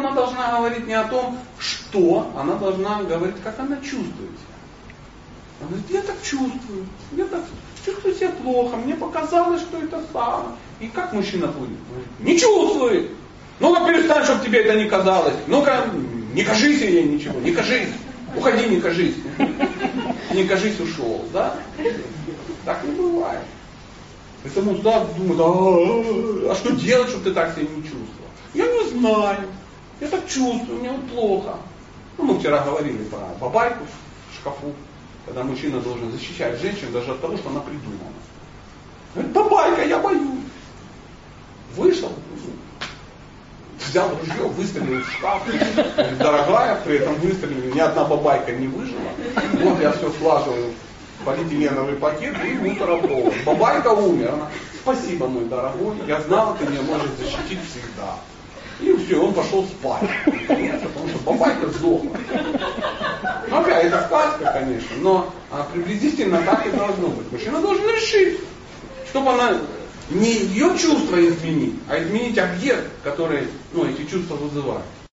она должна говорить не о том, что, она должна говорить, как она чувствует себя. Она говорит, я так чувствую, я так чувствую себя плохо, мне показалось, что это самое. И как мужчина будет? Не чувствует. Ну-ка перестань, чтобы тебе это не казалось. Ну-ка, не кажись ей ничего, не кажись. Уходи, не кажись. Не кажись, ушел, да? Так не бывает. Поэтому да, думают, а, а что делать, чтобы ты так себя не чувствовал? Я не знаю. Я так чувствую, мне вот плохо. Ну, мы вчера говорили про бабайку в шкафу, когда мужчина должен защищать женщину даже от того, что она придумала. Говорит, бабайка, я боюсь. Вышел, взял ружье, выстрелил в шкаф. Дорогая, при этом выстрелил, ни одна бабайка не выжила. Вот я все слаживаю в полиэтиленовый пакет и мусоропровод. Бабайка умер. Она, спасибо, мой дорогой, я знал, ты меня можешь защитить всегда. И он пошел спать. потому что бабайка сдохла. Ну, опять, это сказка, конечно, но а, приблизительно так и должно быть. Мужчина должен решить, чтобы она не ее чувства изменить, а изменить объект, который ну, эти чувства вызывает.